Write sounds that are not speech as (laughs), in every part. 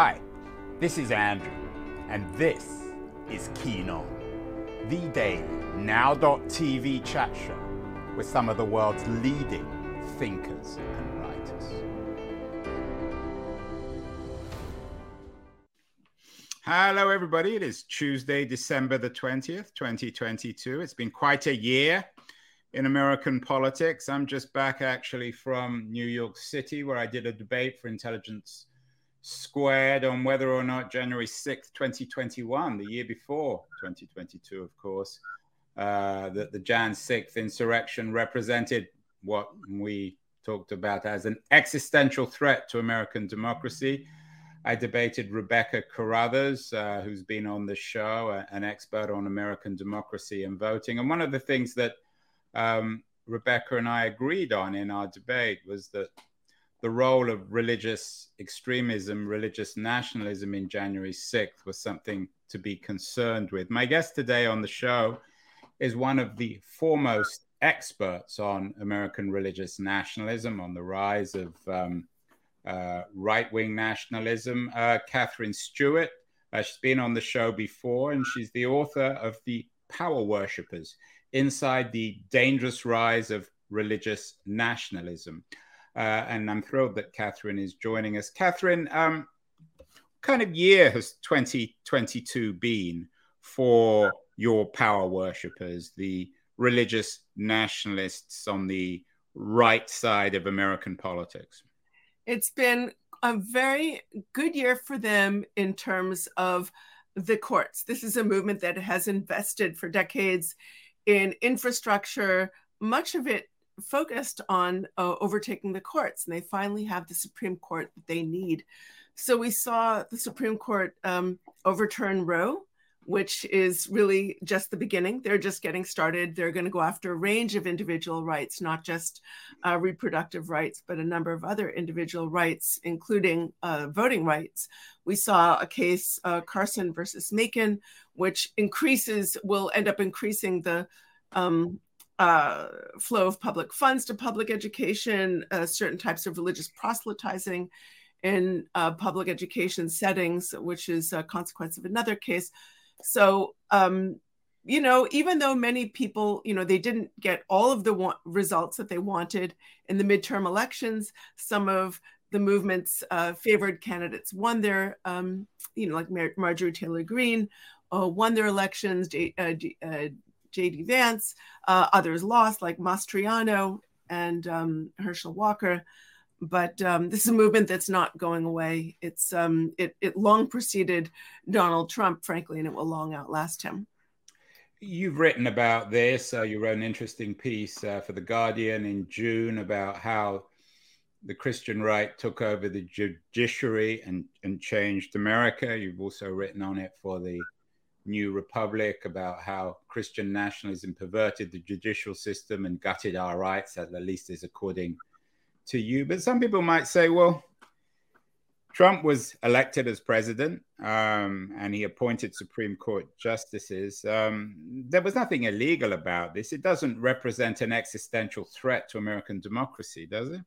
Hi, this is Andrew, and this is Keen On, the daily now.tv chat show with some of the world's leading thinkers and writers. Hello, everybody. It is Tuesday, December the 20th, 2022. It's been quite a year in American politics. I'm just back actually from New York City, where I did a debate for Intelligence squared on whether or not January 6th, 2021, the year before 2022, of course, uh, that the Jan 6th insurrection represented what we talked about as an existential threat to American democracy. I debated Rebecca Carruthers, uh, who's been on the show, an expert on American democracy and voting. And one of the things that um, Rebecca and I agreed on in our debate was that the role of religious extremism, religious nationalism in January 6th was something to be concerned with. My guest today on the show is one of the foremost experts on American religious nationalism, on the rise of um, uh, right wing nationalism, uh, Katherine Stewart. Uh, she's been on the show before, and she's the author of The Power Worshippers Inside the Dangerous Rise of Religious Nationalism. Uh, and I'm thrilled that Katherine is joining us. Katherine, um, kind of year has 2022 been for your power worshippers, the religious nationalists on the right side of American politics? It's been a very good year for them in terms of the courts. This is a movement that has invested for decades in infrastructure, much of it focused on uh, overtaking the courts, and they finally have the Supreme Court that they need. So we saw the Supreme Court um, overturn Roe, which is really just the beginning. They're just getting started. They're going to go after a range of individual rights, not just uh, reproductive rights, but a number of other individual rights, including uh, voting rights. We saw a case, uh, Carson versus Makin, which increases, will end up increasing the um, uh, flow of public funds to public education, uh, certain types of religious proselytizing in uh, public education settings, which is a consequence of another case. So, um, you know, even though many people, you know, they didn't get all of the wa- results that they wanted in the midterm elections, some of the movement's uh, favored candidates won their, um, you know, like Mar- Marjorie Taylor Greene uh, won their elections. Uh J.D. Vance. Uh, others lost, like Mastriano and um, Herschel Walker. But um, this is a movement that's not going away. It's um, it, it long preceded Donald Trump, frankly, and it will long outlast him. You've written about this. Uh, you wrote an interesting piece uh, for The Guardian in June about how the Christian right took over the judiciary and, and changed America. You've also written on it for the New Republic about how Christian nationalism perverted the judicial system and gutted our rights, at least is according to you. But some people might say, well, Trump was elected as president um, and he appointed Supreme Court justices. Um, there was nothing illegal about this. It doesn't represent an existential threat to American democracy, does it?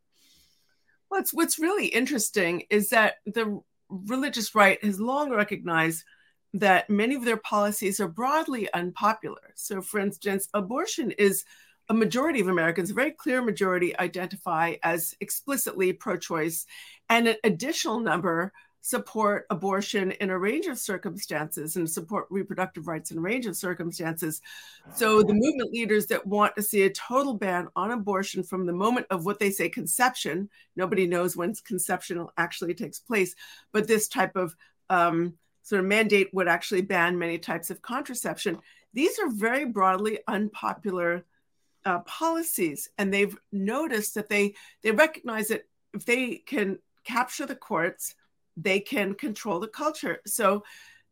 What's, what's really interesting is that the religious right has long recognized that many of their policies are broadly unpopular. So, for instance, abortion is a majority of Americans, a very clear majority, identify as explicitly pro choice, and an additional number support abortion in a range of circumstances and support reproductive rights in a range of circumstances. So, the movement leaders that want to see a total ban on abortion from the moment of what they say conception, nobody knows when conception actually takes place, but this type of um, sort of mandate would actually ban many types of contraception. These are very broadly unpopular uh, policies, and they've noticed that they they recognize that if they can capture the courts, they can control the culture. So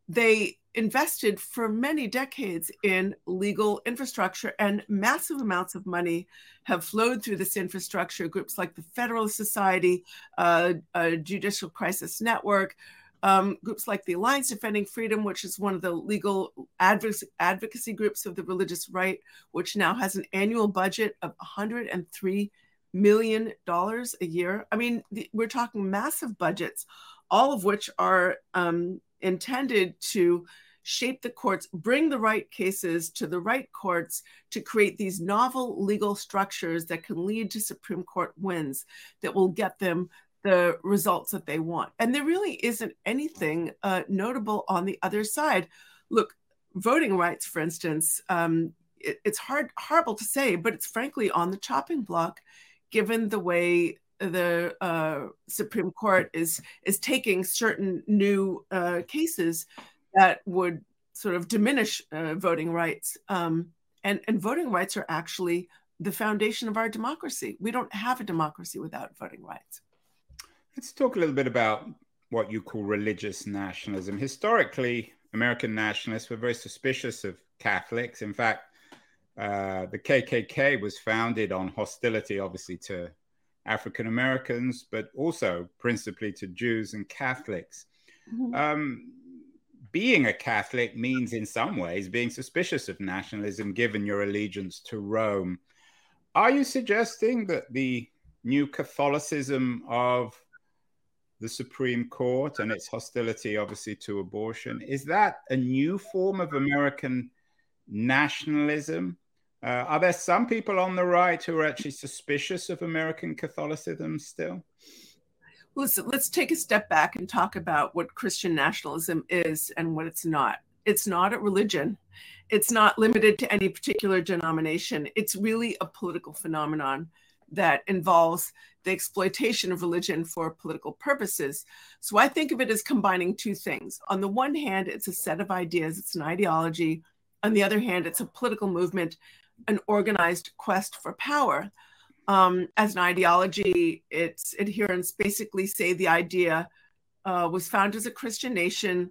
they invested for many decades in legal infrastructure, and massive amounts of money have flowed through this infrastructure. Groups like the Federalist Society, uh, Judicial Crisis Network, um, groups like the Alliance Defending Freedom, which is one of the legal advocacy groups of the religious right, which now has an annual budget of 103 million dollars a year. I mean, the, we're talking massive budgets. all of which are um, intended to shape the courts, bring the right cases to the right courts to create these novel legal structures that can lead to Supreme Court wins that will get them the results that they want. And there really isn't anything uh, notable on the other side. Look, voting rights, for instance, um, it, it's hard, horrible to say, but it's frankly on the chopping block, given the way the uh, Supreme Court is is taking certain new uh, cases that would sort of diminish uh, voting rights. Um, and, and voting rights are actually the foundation of our democracy. We don't have a democracy without voting rights. Let's talk a little bit about what you call religious nationalism. Historically, American nationalists were very suspicious of Catholics. In fact, uh, the KKK was founded on hostility, obviously, to African Americans, but also principally to Jews and Catholics. Mm-hmm. Um, being a Catholic means, in some ways, being suspicious of nationalism given your allegiance to Rome. Are you suggesting that the new Catholicism of the Supreme Court and its hostility, obviously, to abortion, is that a new form of American nationalism? Uh, are there some people on the right who are actually suspicious of American Catholicism still? listen, let's take a step back and talk about what Christian nationalism is and what it's not. It's not a religion. It's not limited to any particular denomination. It's really a political phenomenon that involves the exploitation of religion for political purposes. So I think of it as combining two things. On the one hand, it's a set of ideas, it's an ideology. On the other hand, it's a political movement, an organized quest for power um, as an ideology, its adherents basically say the idea uh, was found as a Christian nation,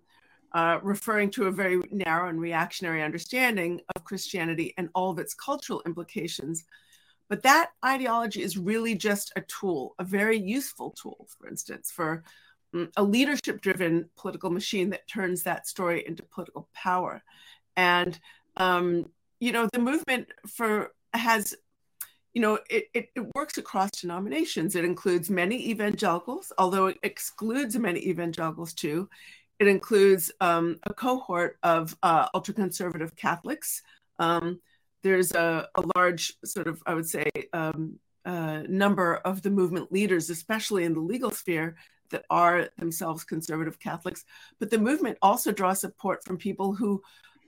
uh, referring to a very narrow and reactionary understanding of Christianity and all of its cultural implications. But that ideology is really just a tool, a very useful tool, for instance, for um, a leadership driven political machine that turns that story into political power. And, um, you know, the movement for has you know, it, it, it, works across denominations. It includes many evangelicals, although it excludes many evangelicals too. It includes um, a cohort of uh, ultra conservative Catholics. Um, there's a, a, large, sort of, I would say, um, uh, number of the movement leaders, especially in the legal sphere, that are themselves conservative Catholics. But the movement also draws support from people who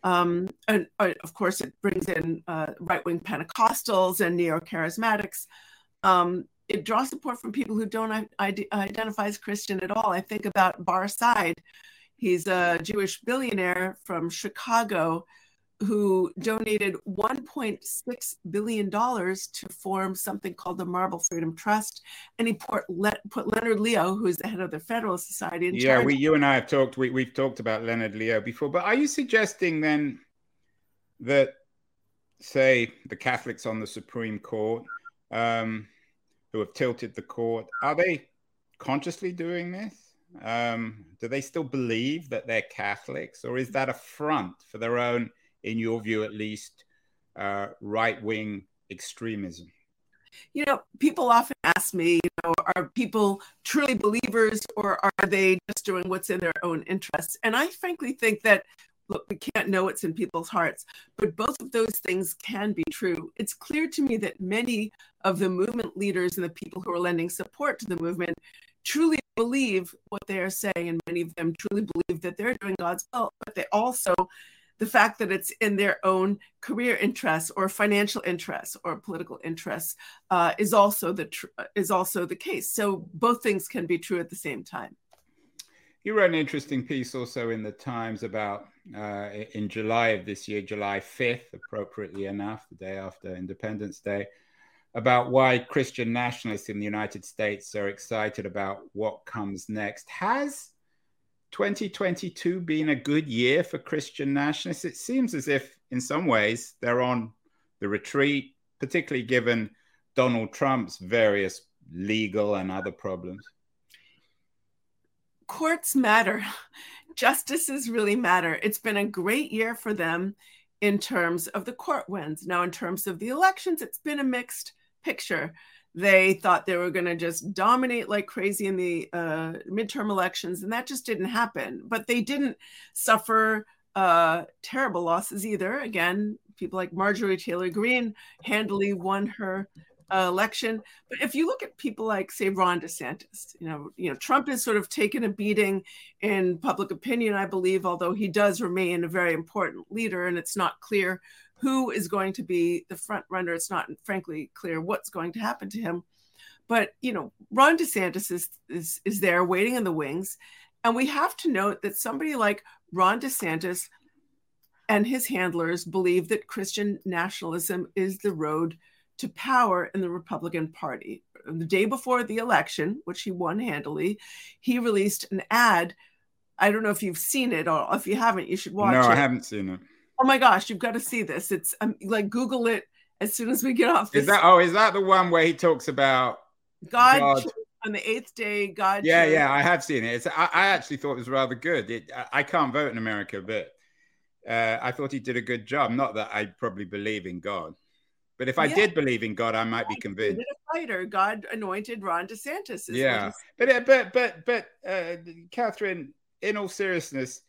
um, and uh, of course, it brings in uh, right wing Pentecostals and neo charismatics. Um, it draws support from people who don't identify as Christian at all. I think about Barre Seid. He's a Jewish billionaire from Chicago who donated $1.6 billion to form something called the Marble Freedom Trust. And he put, put Leonard Leo, who's the head of the Federalist Society, in yeah, charge. we, you and I have talked, we, we've talked about Leonard Leo before, but are you suggesting then that, say, the Catholics on the Supreme Court um, who have tilted the court, are they consciously doing this? Um, do they still believe that they're Catholics, or is that a front for their own in your view at least, uh, right wing extremism? You know, people often ask me, you know, are people truly believers or are they just doing what's in their own interests? And I frankly think that, look, we can't know what's in people's hearts, but both of those things can be true. It's clear to me that many of the movement leaders and the people who are lending support to the movement truly believe what they are saying, and many of them truly believe that they're doing God's will, but they also the fact that it's in their own career interests or financial interests or political interests uh, is also the tr- is also the case. So both things can be true at the same time. You wrote an interesting piece also in the Times about uh, in July of this year, July 5th, appropriately enough, the day after Independence Day, about why Christian nationalists in the United States are excited about what comes next. Has 2022 being a good year for Christian nationalists? It seems as if, in some ways, they're on the retreat, particularly given Donald Trump's various legal and other problems. Courts matter. (laughs) Justices really matter. It's been a great year for them in terms of the court wins. Now, in terms of the elections, it's been a mixed picture. They thought they were going to just dominate like crazy in the uh, midterm elections, and that just didn't happen. But they didn't suffer uh, terrible losses either. Again, people like Marjorie Taylor Greene handily won her uh, election. But if you look at people like, say, Ron DeSantis, you know, you know, Trump has sort of taken a beating in public opinion, I believe, although he does remain a very important leader, and it's not clear who is going to be the front runner. It's not, frankly, clear what's going to happen to him. But you know, Ron DeSantis is is, is there waiting in the wings, and we have to note that somebody like Ron DeSantis and his handlers believe that Christian nationalism is the road to power in the Republican Party. The day before the election, which he won handily, he released an ad. I don't know if you've seen it or if you haven't, you should watch no, it. No, I haven't seen it oh my gosh, you've got to see this. It's um, like Google it as soon as we get off. This. Is that oh? Is that the one where he talks about God, God. on the eighth day? God. Yeah, chose. yeah, I have seen it. It's, I, I, actually thought it was rather good. It, I, I, can't vote in America, but uh, I thought he did a good job. Not that I probably believe in God. But if I yeah. did believe in God, I might be convinced. A fighter, God anointed Ron DeSantis. yeah, but uh, but but but uh, Katherine, in all seriousness,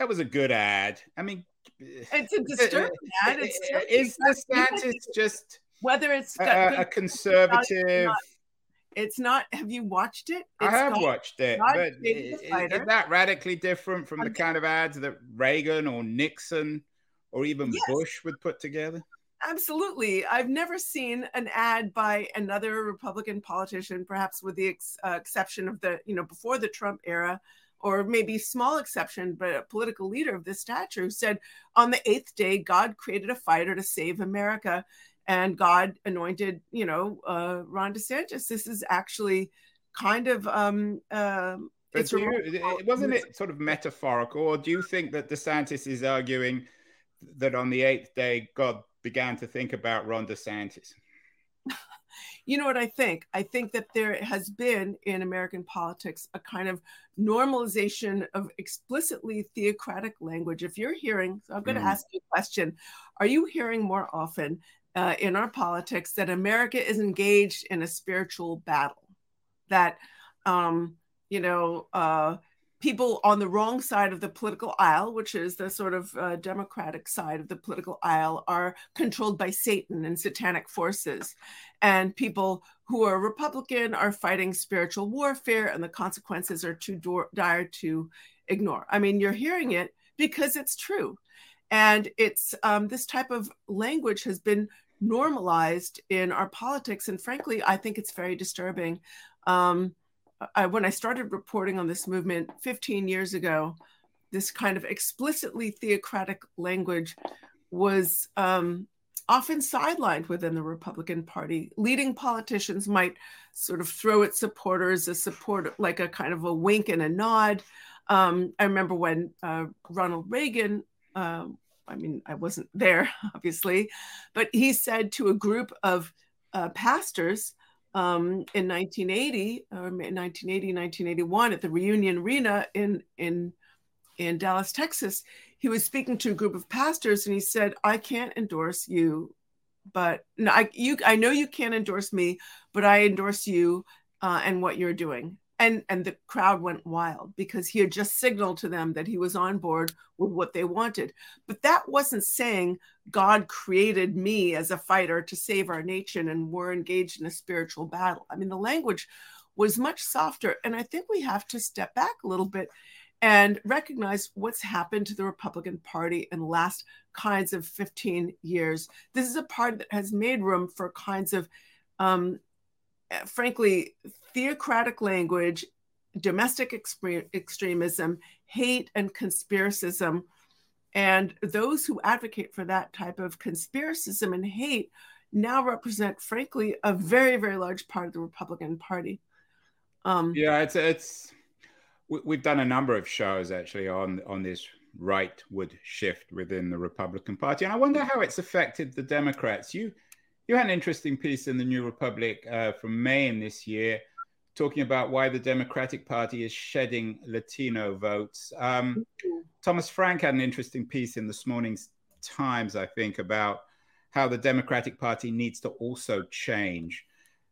that was a good ad. I mean, it's a disturbing ad. It's is DeSantis just whether it's a, a conservative? It's not. Have you watched it? It's I have watched it, but is, is, that radically different from the kind of ads that Reagan or Nixon or even yes. Bush would put together? Absolutely. I've never seen an ad by another Republican politician, perhaps with the ex- uh, exception of the, you know, before the Trump era, or maybe small exception, but a political leader of this stature who said, on the eighth day, God created a fighter to save America, and God anointed, you know, uh, Ron DeSantis. This is actually kind of. Um, uh, it's you, wasn't it sort of metaphorical, or do you think that DeSantis is arguing that on the eighth day God began to think about Ron DeSantis? (laughs) you know what I think? I think that there has been in American politics a kind of normalization of explicitly theocratic language. If you're hearing, so I'm going to mm. ask you a question Are you hearing more often uh, in our politics that America is engaged in a spiritual battle? That, um, you know, uh, people on the wrong side of the political aisle, which is the sort of uh, democratic side of the political aisle, are controlled by Satan and satanic forces. And people who are Republican are fighting spiritual warfare, and the consequences are too do- dire to ignore. I mean, you're hearing it because it's true. And it's um, this type of language has been normalized in our politics. And frankly, I think it's very disturbing. Um, I, when I started reporting on this movement 15 years ago, this kind of explicitly theocratic language was um, often sidelined within the Republican Party. Leading politicians might sort of throw at supporters a support, like a kind of a wink and a nod. Um, I remember when uh, Ronald Reagan, uh, I mean, I wasn't there, (laughs) obviously, but he said to a group of uh, pastors, um, in 1980 or 1980 1981 at the reunion arena in in in dallas texas he was speaking to a group of pastors and he said i can't endorse you but no, I, you, I know you can't endorse me but i endorse you uh, and what you're doing and and the crowd went wild because he had just signaled to them that he was on board with what they wanted. But that wasn't saying god created me as a fighter to save our nation and we're engaged in a spiritual battle. I mean the language was much softer and i think we have to step back a little bit and recognize what's happened to the republican party in the last kinds of 15 years. This is a party that has made room for kinds of um, frankly theocratic language, domestic extremism, hate, and conspiracism. And those who advocate for that type of conspiracism and hate now represent, frankly, a very, very large part of the Republican Party. Um, yeah, it's it's we've done a number of shows actually on on this rightward shift within the Republican Party, and I wonder how it's affected the Democrats. You you had an interesting piece in the New Republic uh, from May in this year talking about why the Democratic Party is shedding Latino votes. Um, Thomas Frank had an interesting piece in this morning's Times, I think, about how the Democratic Party needs to also change.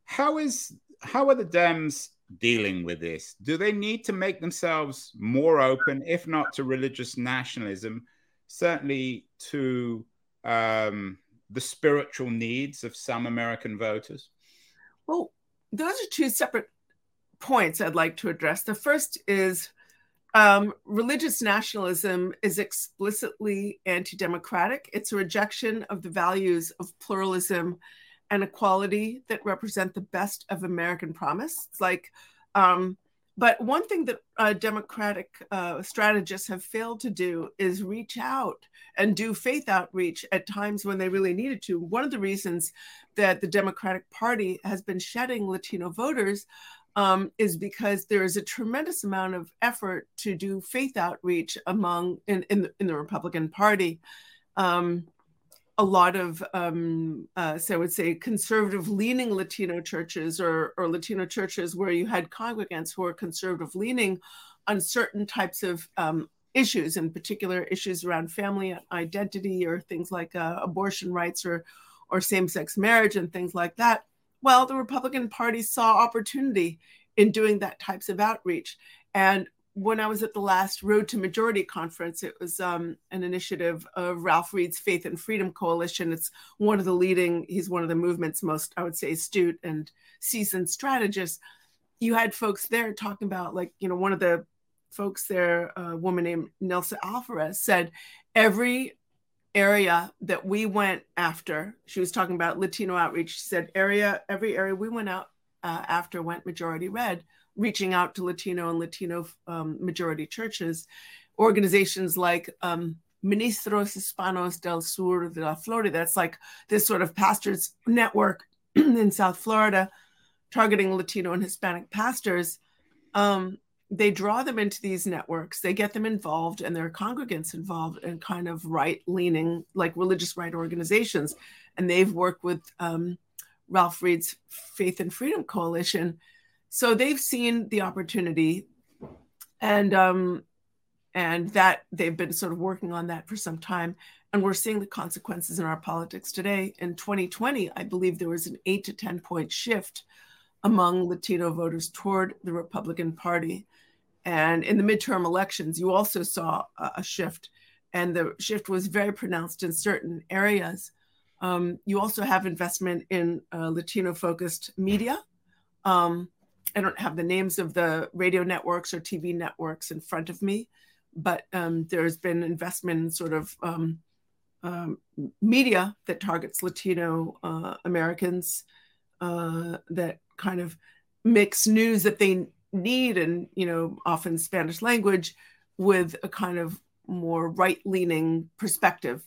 how is how are the Dems dealing with this? Do they need to make themselves more open, if not to religious nationalism, certainly to um, the spiritual needs of some American voters? Well, those are two separate points I'd like to address. The first is um, religious nationalism is explicitly anti democratic. It's a rejection of the values of pluralism and equality that represent the best of American promise. It's like, um, but one thing that uh, Democratic uh, strategists have failed to do is reach out and do faith outreach at times when they really needed to. One of the reasons that the Democratic Party has been shedding Latino voters um, is because there is a tremendous amount of effort to do faith outreach among in in, in the Republican Party. Um, a lot of, um, uh, so I would say, conservative leaning Latino churches or, or Latino churches where you had congregants who are conservative leaning on certain types of um, issues, in particular issues around family identity or things like uh, abortion rights or, or same sex marriage and things like that. Well, the Republican Party saw opportunity in doing that types of outreach. And when I was at the last Road to Majority conference, it was um, an initiative of Ralph Reed's Faith and Freedom Coalition. It's one of the leading, he's one of the movement's most, I would say, astute and seasoned strategists. You had folks there talking about, like, you know, one of the folks there, a woman named Nelsa Alvarez, said every area that we went after, she was talking about Latino outreach. She said, area, every area we went out uh, after went majority red, reaching out to Latino and Latino um, majority churches. Organizations like um, Ministros Hispanos del Sur de la Florida, that's like this sort of pastors network (clears throat) in South Florida, targeting Latino and Hispanic pastors. Um, they draw them into these networks, they get them involved and their congregants involved in kind of right leaning, like religious right organizations. And they've worked with um, Ralph Reed's Faith and Freedom Coalition. So they've seen the opportunity and um, and that they've been sort of working on that for some time and we're seeing the consequences in our politics today in 2020 i believe there was an 8 to 10 point shift among latino voters toward the republican party and in the midterm elections, you also saw a shift, and the shift was very pronounced in certain areas. Um, you also have investment in uh, Latino focused media. Um, I don't have the names of the radio networks or TV networks in front of me, but um, there's been investment in sort of um, um, media that targets Latino uh, Americans uh, that kind of mix news that they need and you know often spanish language with a kind of more right leaning perspective.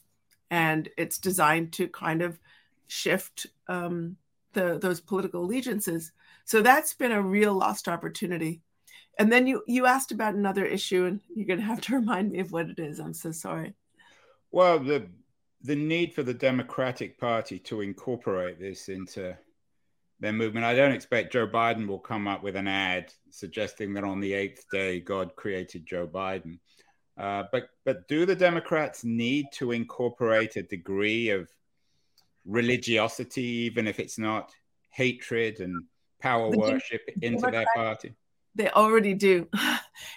And it's designed to kind of shift um, the, those political allegiances. So that's been a real lost opportunity. And then you you asked about another issue and you're going to have to (laughs) remind me of what it is. I'm so sorry. Well the the need for the democratic party to incorporate this into their movement. I don't expect Joe Biden will come up with an ad suggesting that on the eighth day God created Joe Biden. Uh, but but do the Democrats need to incorporate a degree of religiosity, even if it's not hatred and power the worship, into their party? They already do. (laughs)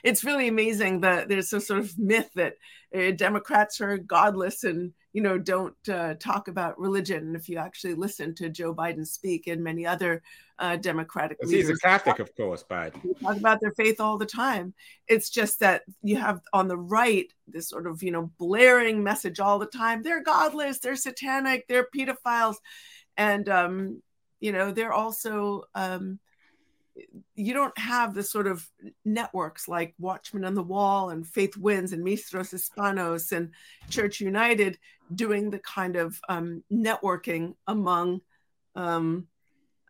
It's really amazing that there's a sort of myth that uh, Democrats are godless and you know, don't uh, talk about religion. And if you actually listen to Joe Biden speak and many other uh, Democratic leaders, he's a Catholic, of course, Biden. Talk about their faith all the time. It's just that you have on the right this sort of you know blaring message all the time. They're godless. They're satanic. They're pedophiles, and um, you know they're also um, you don't have the sort of networks like Watchmen on the Wall and Faith Wins and Ministros Hispanos and Church United doing the kind of um, networking among um,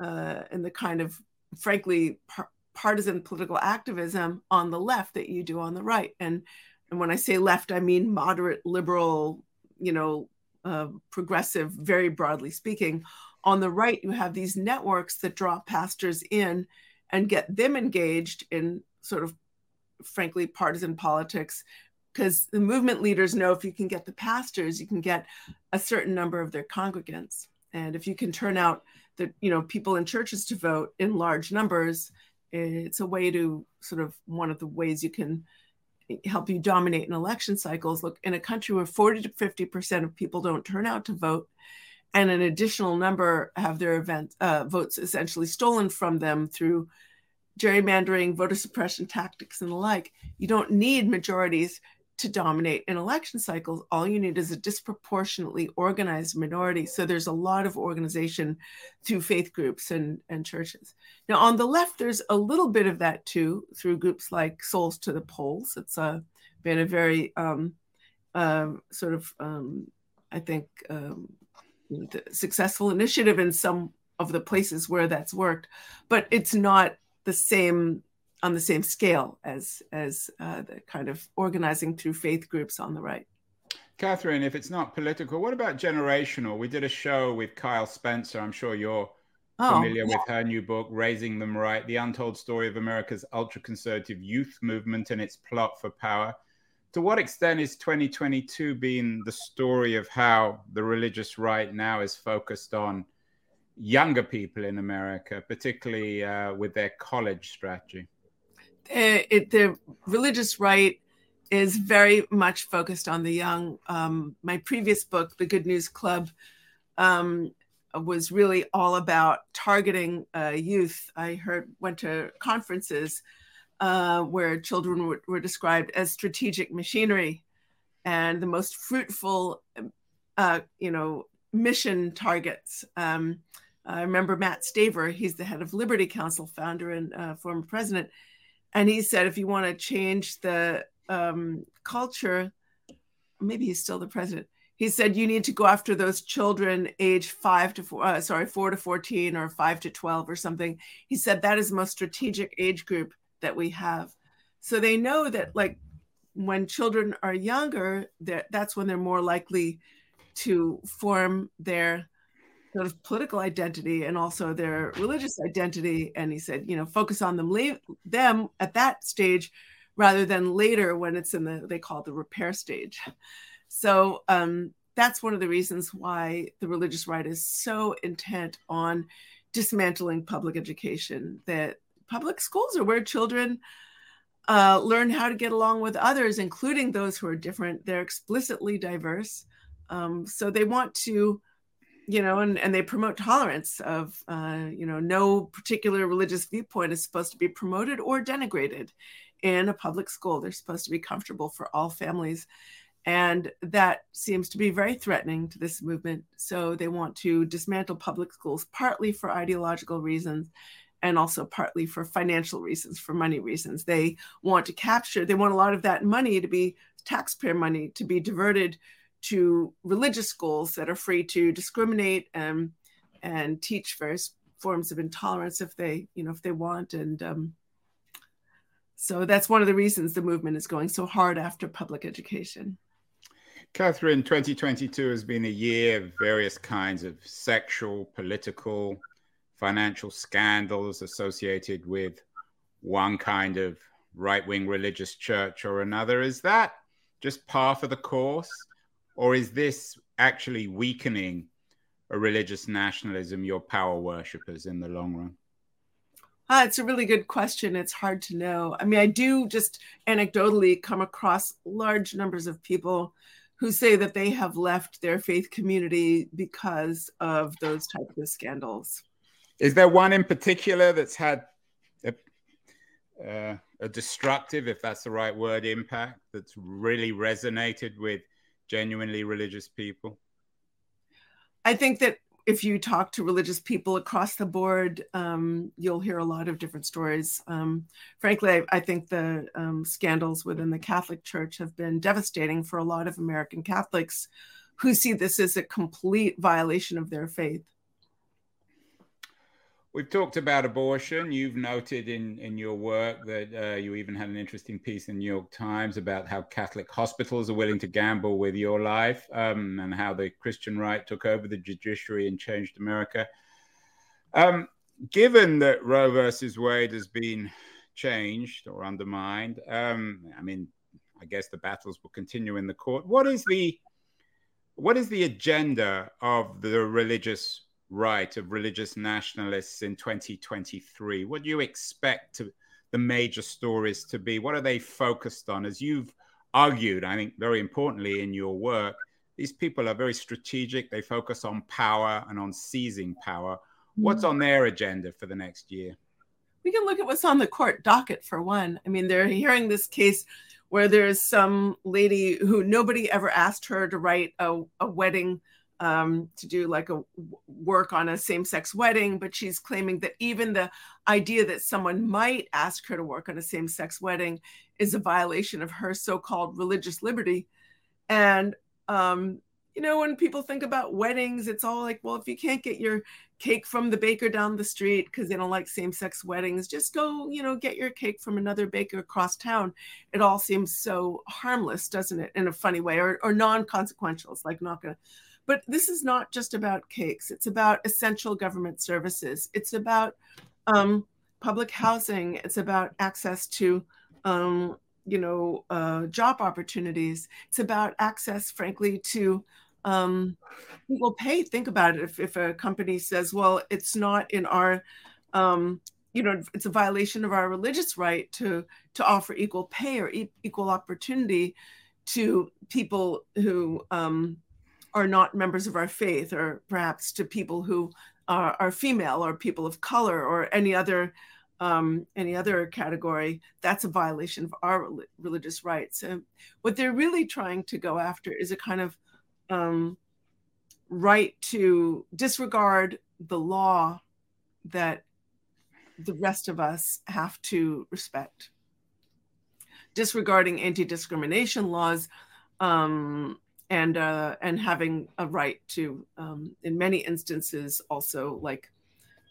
uh, and the kind of frankly par- partisan political activism on the left that you do on the right. And and when I say left, I mean moderate, liberal, you know, uh, progressive, very broadly speaking. On the right, you have these networks that draw pastors in and get them engaged in sort of frankly partisan politics because the movement leaders know if you can get the pastors you can get a certain number of their congregants and if you can turn out the you know people in churches to vote in large numbers. It's a way to sort of one of the ways you can help you dominate in election cycles. Look, in a country where 40 to 50 percent of people don't turn out to vote, and an additional number have their event uh, votes essentially stolen from them through gerrymandering, voter suppression tactics, and the like. You don't need majorities to dominate in election cycles. All you need is a disproportionately organized minority. So there's a lot of organization through faith groups and, and churches. Now, on the left, there's a little bit of that too through groups like Souls to the Polls. It's uh, been a very um, uh, sort of, um, I think, um, successful initiative in some of the places where that's worked, but it's not the same on the same scale as as uh, the kind of organizing through faith groups on the right. Katherine, if it's not political, what about generational? We did a show with Kyle Spencer. I'm sure you're oh, familiar yeah. with her new book, Raising Them Right The Untold Story of America's Ultra Conservative Youth Movement and Its Plot for Power. To what extent is 2022 being the story of how the religious right now is focused on younger people in America, particularly uh, with their college strategy? Uh, it, the religious right is very much focused on the young. Um, my previous book, The Good News Club, um, was really all about targeting uh, youth. I heard went to conferences uh, where children were, were, described as strategic machinery, and the most fruitful, uh, you know, mission targets. Um, I remember Matt Staver. He's the head of Liberty Counsel, founder and uh, former president and he said if you want to change the um, culture maybe he's still the president he said you need to go after those children age five to four uh, sorry four to 14 or five to 12 or something. He said that is the most strategic age group that we have. So they know that like when children are younger that that's when they're more likely to form their sort of political identity and also their religious identity. And he said, you know, focus on them, leave them at that stage rather than later when it's in the, they call the repair stage. So um, that's one of the reasons why the religious right is so intent on dismantling public education, that public schools are where children uh, learn how to get along with others, including those who are different. They're explicitly diverse. Um, so they want to you know, and, and they promote tolerance of, uh, you know, no particular religious viewpoint is supposed to be promoted or denigrated in a public school. They're supposed to be comfortable for all families. And that seems to be very threatening to this movement. So they want to dismantle public schools partly for ideological reasons and also partly for financial reasons, for money reasons. They want to capture, they want a lot of that money to be taxpayer money to be diverted to religious schools that are free to discriminate and and teach various forms of intolerance if they you know if they want. And um, so that's one of the reasons the movement is going so hard after public education. Katherine 2022 has been a year of various kinds of sexual political financial scandals associated with one kind of right-wing religious church or another. Is that just par for the course or is this actually weakening a religious nationalism, your power worshippers in the long run? Uh, it's a really good question. It's hard to know. I mean, I do just anecdotally come across large numbers of people who say that they have left their faith community because of those types of scandals. Is there one in particular that's had a, uh, a destructive, if that's the right word, impact that's really resonated with genuinely religious people? I think that if you talk to religious people across the board, um, you'll hear a lot of different stories. Um, frankly, I, I, think the um, scandals within the Catholic Church have been devastating for a lot of American Catholics who see this as a complete violation of their faith. We've talked about abortion. You've noted in, in your work that uh, you even had an interesting piece in New York Times about how Catholic hospitals are willing to gamble with your life um, and how the Christian right took over the judiciary and changed America. Um, given that Roe versus Wade has been changed or undermined, um, I mean, I guess the battles will continue in the court. What is the what is the agenda of the religious right of religious nationalists in 2023? What do you expect to, the major stories to be? What are they focused on? As you've argued, I think very importantly in your work, these people are very strategic. They focus on power and on seizing power. What's mm. on their agenda for the next year? We can look at what's on the court docket for one. I mean, they're hearing this case where there's some lady who nobody ever asked her to write a, a wedding um, to do like a work on a same-sex wedding, but she's claiming that even the idea that someone might ask her to work on a same-sex wedding is a violation of her so-called religious liberty. And um, you know, when people think about weddings, it's all like, well, if you can't get your cake from the baker down the street because they don't like same-sex weddings, just go, you know, get your cake from another baker across town. It all seems so harmless, doesn't it, in a funny way, or, or non-consequential. It's like not gonna. But this is not just about cakes. It's about essential government services. It's about um, public housing. It's about access to um, you know uh, job opportunities it's about access frankly to um, equal pay think about it if, if a company says well it's not in our um, you know it's a violation of our religious right to to offer equal pay or e- equal opportunity to people who um, are not members of our faith or perhaps to people who are, are female or people of color or any other um, any other category, that's a violation of our religious rights. And what they're really trying to go after is a kind of um, right to disregard the law that the rest of us have to respect. Disregarding anti-discrimination laws um, and uh, and having a right to, um, in many instances, also like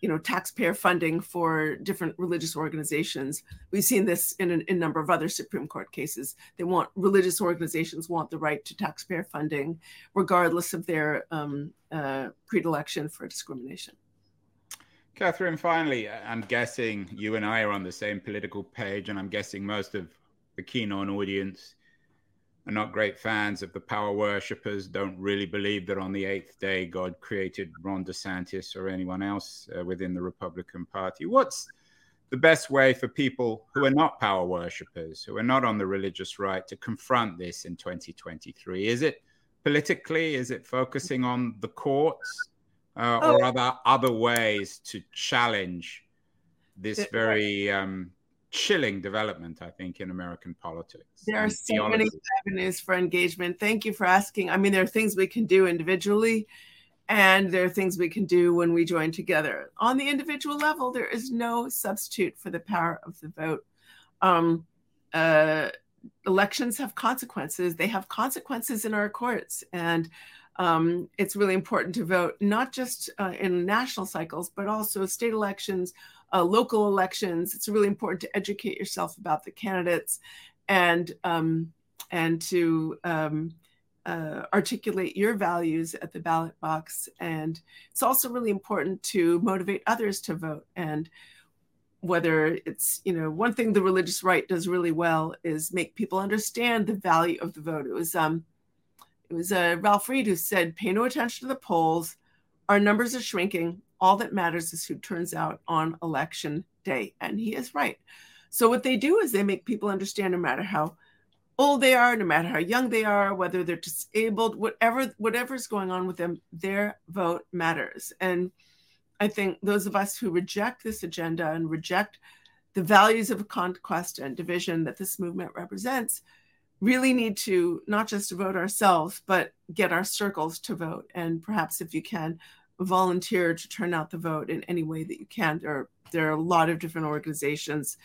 you know taxpayer funding for different religious organizations. We've seen this in a, in number of other supreme court cases. They want religious organizations want the right to taxpayer funding regardless of their um, uh, predilection for discrimination. Katherine finally i'm guessing you and i are on the same political page and i'm guessing most of the Keen On audience are not great fans of the power worshippers, don't really believe that on the eighth day God created Ron DeSantis or anyone else uh, within the Republican Party. What's the best way for people who are not power worshippers, who are not on the religious right, to confront this in 2023? Is it politically? Is it focusing on the courts? Uh, oh. Or are there other ways to challenge this very um, chilling development, I think, in American politics. There are so many avenues for engagement. Thank you for asking. I mean, there are things we can do individually, and there are things we can do when we join together. On the individual level, there is no substitute for the power of the vote. Um, uh, elections have consequences. They have consequences in our courts, and um, it's really important to vote not just uh, in national cycles, but also state elections, uh, local elections. It's really important to educate yourself about the candidates and um, and to um, uh, articulate your values at the ballot box. And it's also really important to motivate others to vote. And whether it's you know one thing the religious right does really well is make people understand the value of the vote. It was um, it was uh, Ralph Reed who said, "Pay no attention to the polls. Our numbers are shrinking all that matters is who turns out on election day. And he is right. So what they do is they make people understand no matter how old they are, no matter how young they are, whether they're disabled, whatever whatever's going on with them, their vote matters. And I think those of us who reject this agenda and reject the values of conquest and division that this movement represents really need to not just vote ourselves, but get our circles to vote. And perhaps if you can, volunteer to turn out the vote in any way that you can. There are, there are a lot of different organizations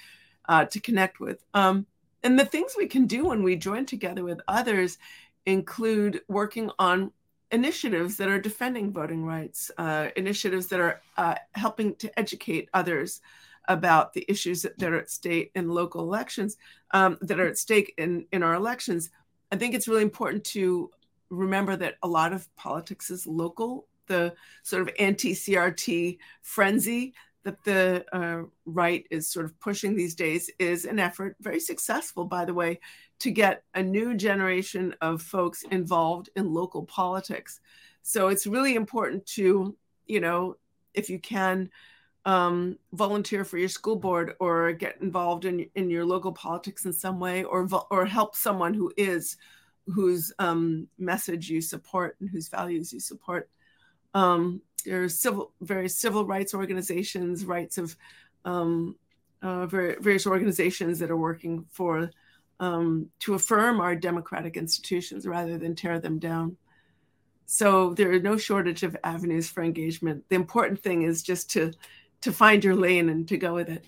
uh, to connect with. Um, and the things we can do when we join together with others include working on initiatives that are defending voting rights, uh, initiatives that are uh, helping to educate others about the issues that, are at stake in local elections, um, that are at stake in, in our elections. I think it's really important to remember that a lot of politics is local the sort of anti-CRT frenzy that the uh, right is sort of pushing these days is an effort, very successful, by the way, to get a new generation of folks involved in local politics. So it's really important to you know, if you can, um, volunteer for your school board or get involved in, in your local politics in some way or, or help someone who is, whose um, message you support and whose values you support. Um, there are civil, various civil rights organizations, rights of um, uh, various organizations that are working for um, to affirm our democratic institutions rather than tear them down. So there are no shortage of avenues for engagement. The important thing is just to to find your lane and to go with it.